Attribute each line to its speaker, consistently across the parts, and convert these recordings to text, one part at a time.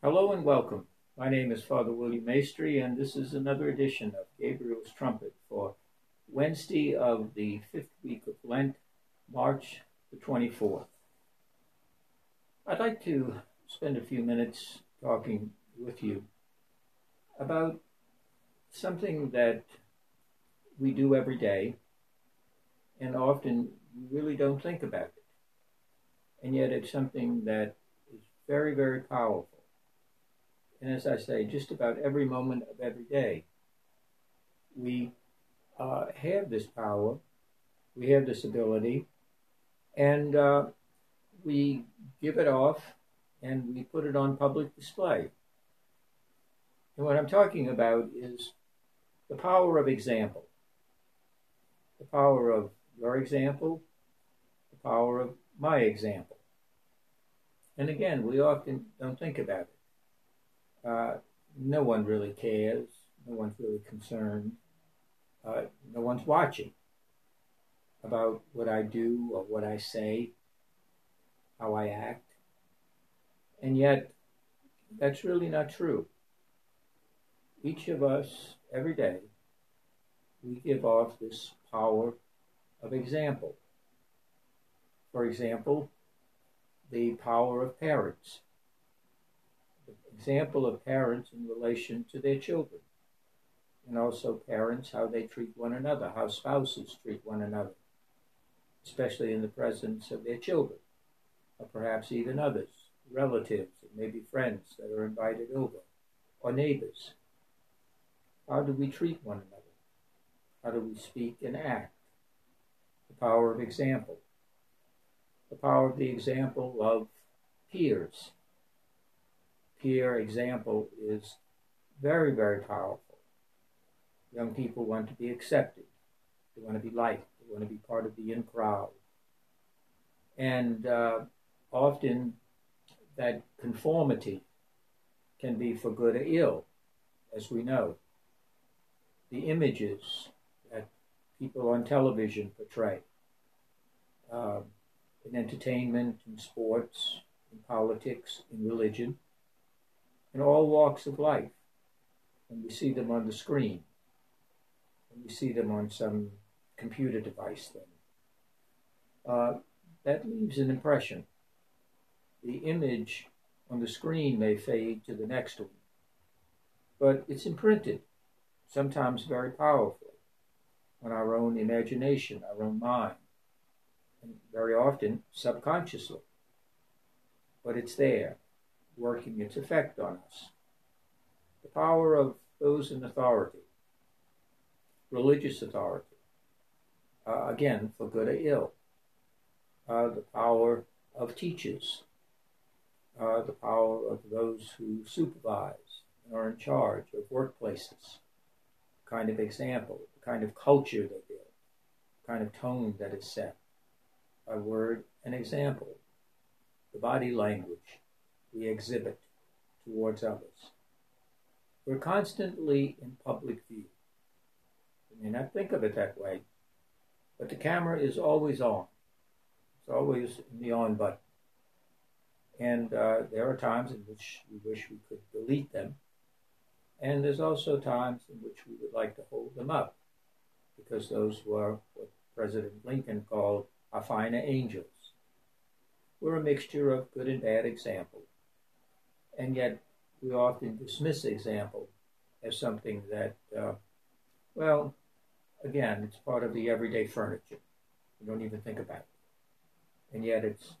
Speaker 1: Hello and welcome. My name is Father William Maestri, and this is another edition of Gabriel's Trumpet for Wednesday of the fifth week of Lent, March the 24th. I'd like to spend a few minutes talking with you about something that we do every day, and often we really don't think about it. And yet it's something that is very, very powerful and as I say, just about every moment of every day, we uh, have this power, we have this ability, and uh, we give it off and we put it on public display. And what I'm talking about is the power of example, the power of your example, the power of my example. And again, we often don't think about it. Uh, no one really cares. No one's really concerned. Uh, no one's watching about what I do or what I say, how I act. And yet, that's really not true. Each of us, every day, we give off this power of example. For example, the power of parents example of parents in relation to their children, and also parents, how they treat one another, how spouses treat one another, especially in the presence of their children, or perhaps even others, relatives, and maybe friends that are invited over, or neighbors. How do we treat one another? How do we speak and act? The power of example. The power of the example of peers peer example is very, very powerful. Young people want to be accepted, they want to be liked, they want to be part of the in crowd. And uh, often that conformity can be for good or ill, as we know. The images that people on television portray uh, in entertainment, in sports, in politics, in religion, in all walks of life. And we see them on the screen, and we see them on some computer device then. Uh, that leaves an impression. The image on the screen may fade to the next one, but it's imprinted, sometimes very powerfully, on our own imagination, our own mind, and very often subconsciously. But it's there working its effect on us. The power of those in authority, religious authority, uh, again, for good or ill. Uh, the power of teachers, uh, the power of those who supervise and are in charge of workplaces, the kind of example, the kind of culture they build, the kind of tone that is set by word and example, the body language, we exhibit towards others. We're constantly in public view. You may not think of it that way, but the camera is always on. It's always in the on button. And uh, there are times in which we wish we could delete them. And there's also times in which we would like to hold them up, because those were what President Lincoln called finer angels. We're a mixture of good and bad examples and yet we often dismiss example as something that, uh, well, again, it's part of the everyday furniture. We don't even think about it. And yet it's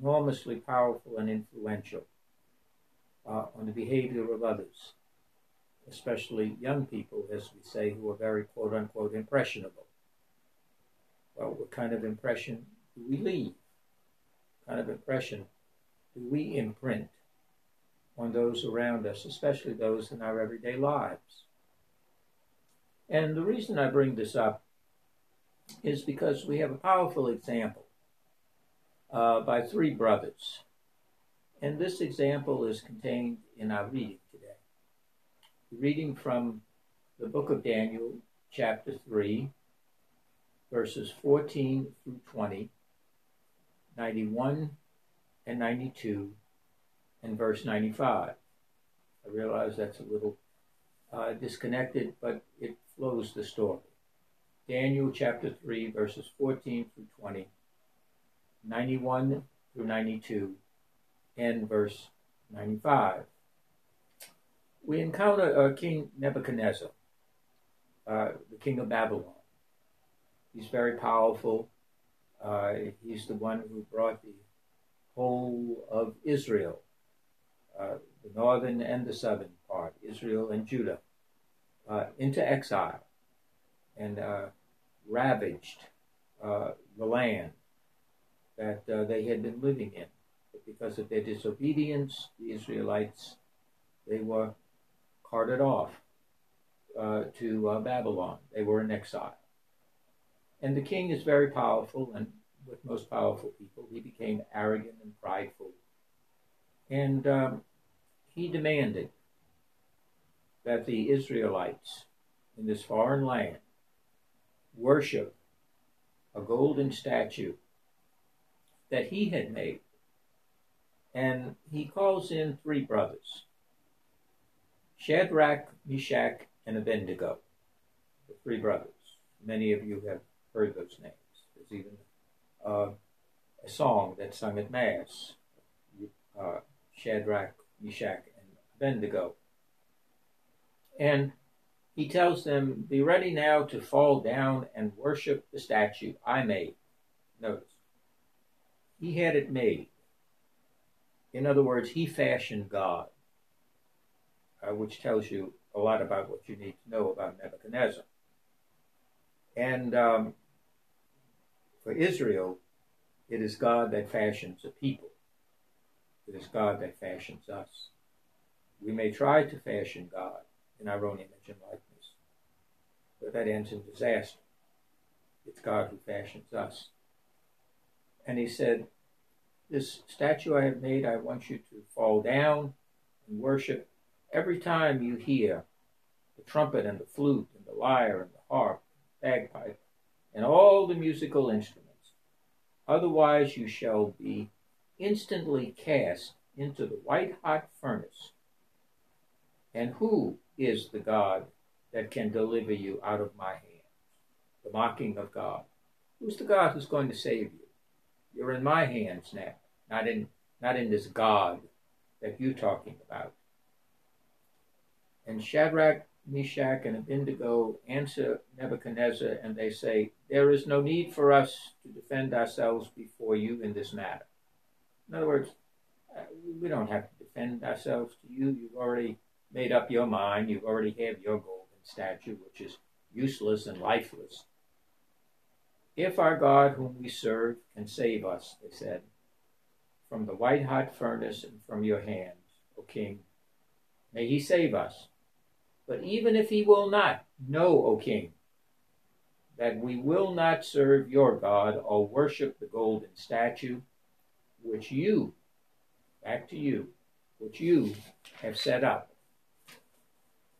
Speaker 1: enormously powerful and influential uh, on the behavior of others, especially young people, as we say, who are very quote unquote impressionable. Well, what kind of impression do we leave? What kind of impression do we imprint on those around us, especially those in our everyday lives. And the reason I bring this up is because we have a powerful example uh, by three brothers. And this example is contained in our reading today. Reading from the book of Daniel, chapter 3, verses 14 through 20, 91 and 92, in verse 95. I realize that's a little uh, disconnected, but it flows the story. Daniel chapter 3, verses 14 through 20, 91 through 92, and verse 95. We encounter uh, King Nebuchadnezzar, uh, the king of Babylon. He's very powerful. Uh, he's the one who brought the whole of Israel, uh, the northern and the southern part, Israel and Judah, uh, into exile and uh, ravaged uh, the land that they had been living in. But because of their disobedience, the Israelites, they were carted off to Babylon. They were in exile. And the king is very powerful, and with most powerful people, he became arrogant and prideful. And um, he demanded that the Israelites in this foreign land worship a golden statue that he had made. And he calls in three brothers Shadrach, Meshach, and Abednego, the three brothers. Many of you have heard those names. There's even uh, a song that's sung at Mass uh, Shadrach, Meshach, and Abednego. And he tells them, Be ready now to fall down and worship the statue I made. Notice, he had it made. In other words, he fashioned God, uh, which tells you a lot about what you need to know about Nebuchadnezzar. And um, for Israel, it is God that fashions a people. It is God that fashions us. We may try to fashion God in our own image and likeness, but that ends in disaster. It's God who fashions us. And he said, This statue I have made, I want you to fall down and worship every time you hear the trumpet and the flute and the lyre and the harp, and the bagpipe, and all the musical instruments. Otherwise, you shall be instantly cast into the white hot furnace. And who is the God that can deliver you out of my hand? The mocking of God. Who's the God who's going to save you? You're in my hands now, not in not in this God that you're talking about. And Shadrach, Meshach, and Abednego answer Nebuchadnezzar, and they say, There is no need for us to defend ourselves before you in this matter. In other words, uh, we don't have to defend ourselves to you. You've already made up your mind. You already have your golden statue, which is useless and lifeless. If our God, whom we serve, can save us, they said, from the white hot furnace and from your hands, O king, may he save us. But even if he will not, know, O king, that we will not serve your God or worship the golden statue which you, back to you, which you have set up.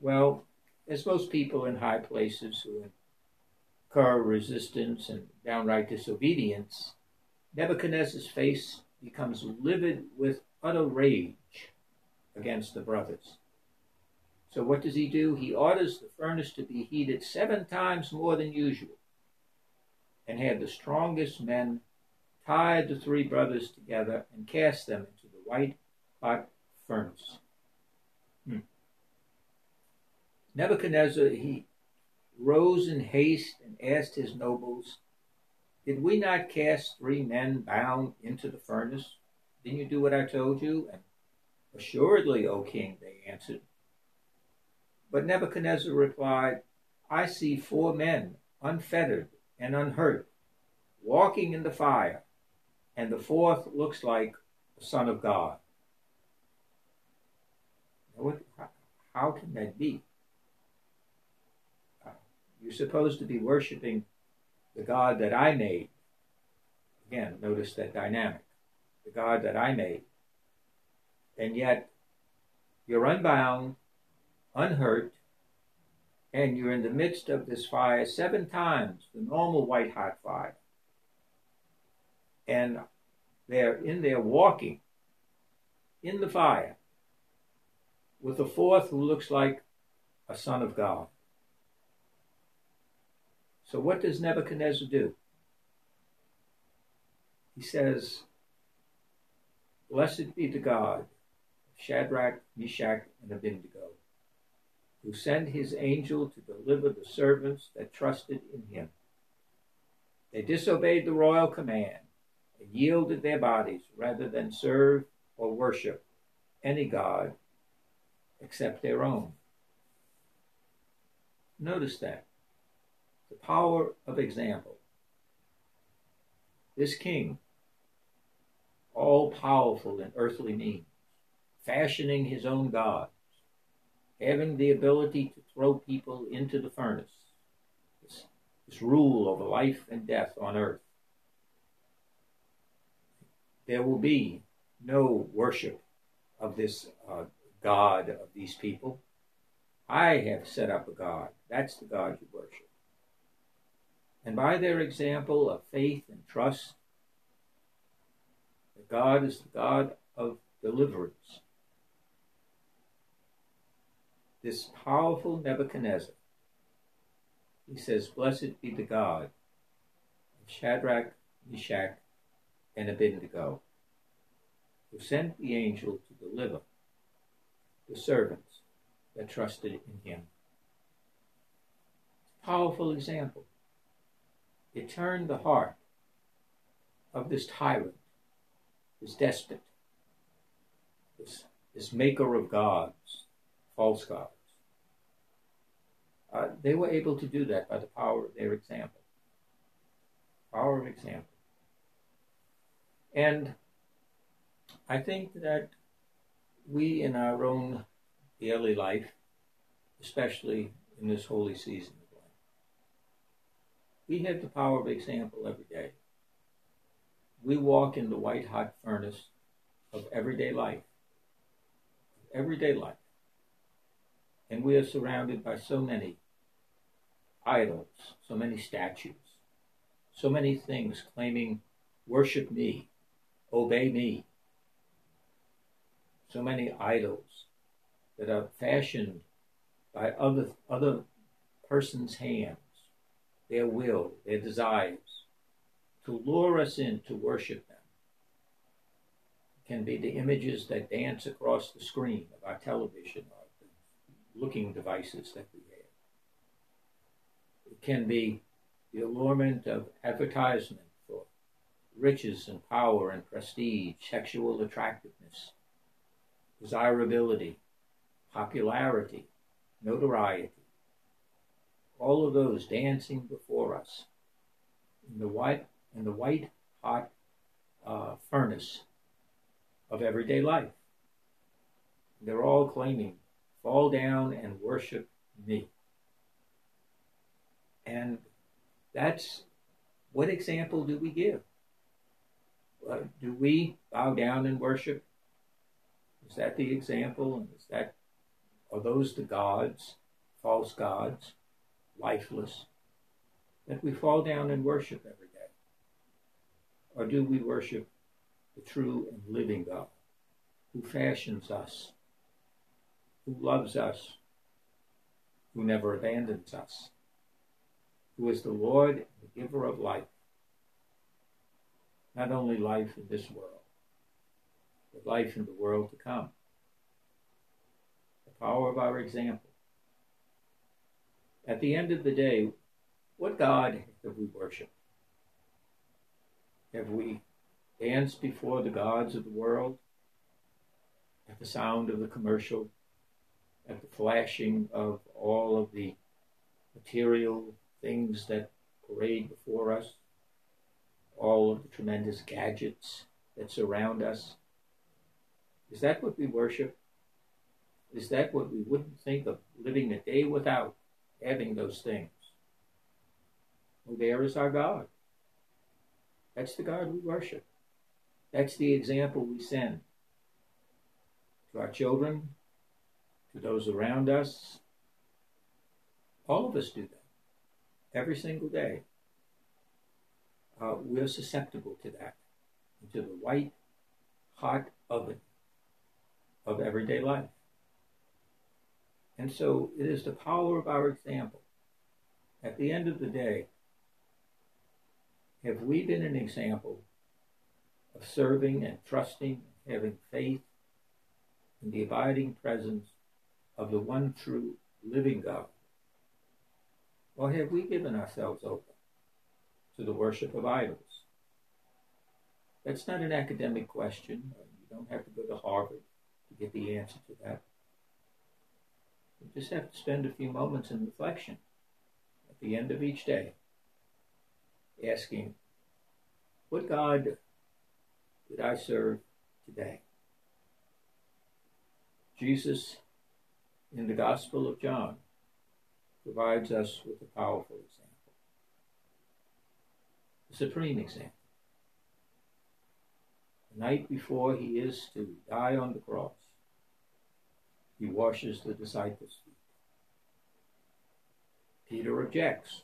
Speaker 1: Well, as most people in high places who incur resistance and downright disobedience, Nebuchadnezzar's face becomes livid with utter rage against the brothers. So what does he do? He orders the furnace to be heated seven times more than usual and had the strongest men tie the three brothers together and cast them into the white hot furnace. Hmm. Nebuchadnezzar, he rose in haste and asked his nobles, Did we not cast three men bound into the furnace? Didn't you do what I told you? And assuredly, O king, they answered. But Nebuchadnezzar replied, I see four men, unfettered and unhurt, walking in the fire, and the fourth looks like the Son of God. What, how can that be? You're supposed to be worshiping the God that I made. Again, notice that dynamic. The God that I made. And yet, you're unbound, unhurt, and you're in the midst of this fire seven times the normal white hot fire. And they're in there walking. in the fire with a fourth who looks like a son of God. So, what does Nebuchadnezzar do? He says, Blessed be the God, Shadrach, Meshach, and Abednego, who sent his angel to deliver the servants that trusted in him. They disobeyed the royal command and yielded their bodies rather than serve or worship any god except their own. Notice that. The power of example. This king, all powerful in earthly means, fashioning his own gods, having the ability to throw people into the furnace, this, this rule over life and death on earth. There will be no worship of this uh, God of these people. I have set up a God. That's the God you worship. And by their example of faith and trust, that God is the God of deliverance. This powerful Nebuchadnezzar, he says, Blessed be the God of Shadrach, Meshach, and Abednego, who sent the angel to deliver the servants that trusted in him. Powerful example. It turned the heart of this tyrant, this despot, this, this maker of gods, false gods. Uh, they were able to do that by the power of their example. Power of example. And I think that we in our own daily life, especially in this holy season we have the power of example every day. We walk in the white hot furnace of everyday life. Everyday life. And we are surrounded by so many idols, so many statues, so many things claiming, worship me, obey me, so many idols that are fashioned by other other persons' hands, their will, their desires, to lure us in to worship them. It can be the images that dance across the screen of our television or the looking devices that we have. It can be the allurement of advertisement for riches and power and prestige, sexual attractiveness, desirability, popularity, notoriety, all of those dancing before us in the white in the white hot uh, furnace of everyday life. They're all claiming, fall down and worship me. And that's what example do we give? Uh, do we bow down and worship is that the example? And is that are those the gods, false gods, lifeless, that we fall down and worship every day? Or do we worship the true and living God who fashions us, who loves us, who never abandons us, who is the Lord and the giver of life? Not only life in this world, but life in the world to come. The power of our example. At the end of the day, what God have we worshiped? Have we danced before the gods of the world? At the sound of the commercial? At the flashing of all of the material things that parade before us? All of the tremendous gadgets that surround us? Is that what we worship? Is that what we wouldn't think of living a day without having those things? Well, there is our God. That's the God we worship. That's the example we send to our children, to those around us. All of us do that every single day. Uh, we're susceptible to that, to the white, hot oven of everyday life. And so it is the power of our example. At the end of the day, have we been an example of serving and trusting, having faith in the abiding presence of the one true living God? Or have we given ourselves over to the worship of idols? That's not an academic question. You don't have to go to Harvard to get the answer to that. You just have to spend a few moments in reflection at the end of each day, asking, What God did I serve today? Jesus, in the Gospel of John, provides us with a powerful example, a supreme example. The night before he is to die on the cross, he washes the disciples' feet. Peter objects.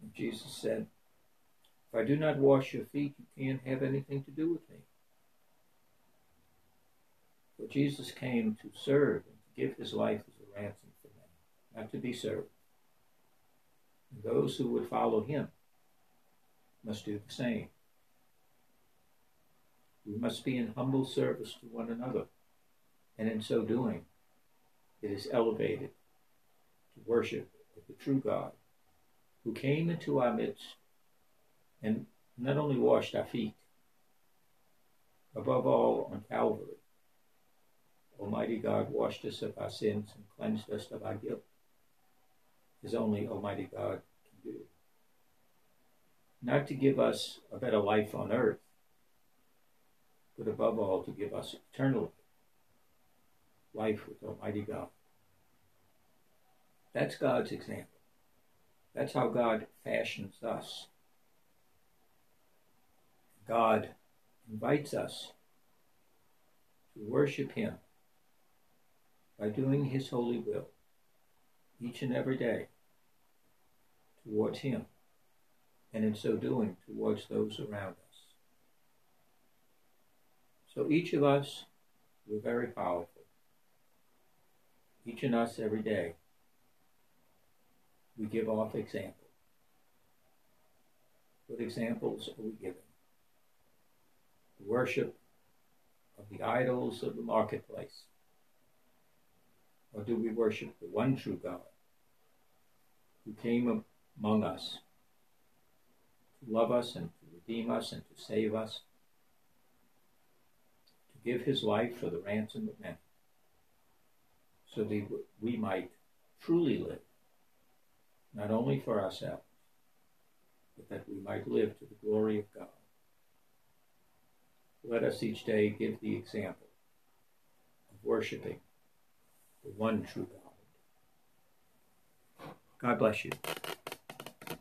Speaker 1: And Jesus said, If I do not wash your feet, you can't have anything to do with me. For Jesus came to serve and to give his life as a ransom for many, not to be served. And those who would follow him must do the same. We must be in humble service to one another, and in so doing, it is elevated to worship of the true God who came into our midst and not only washed our feet, above all on Calvary, Almighty God washed us of our sins and cleansed us of our guilt, as only Almighty God can do. Not to give us a better life on earth, but above all to give us eternal life with Almighty God. That's God's example. That's how God fashions us. God invites us to worship Him by doing His holy will each and every day towards Him, and in so doing towards those around us. So each of us, we're very powerful. Each of us every day, we give off example. What examples are we giving? The worship of the idols of the marketplace? Or do we worship the one true God who came among us love us and to redeem us and to save us, to give his life for the ransom of men, so that we might truly live, not only for ourselves, but that we might live to the glory of God. Let us each day give the example of worshiping the one true God. God bless you.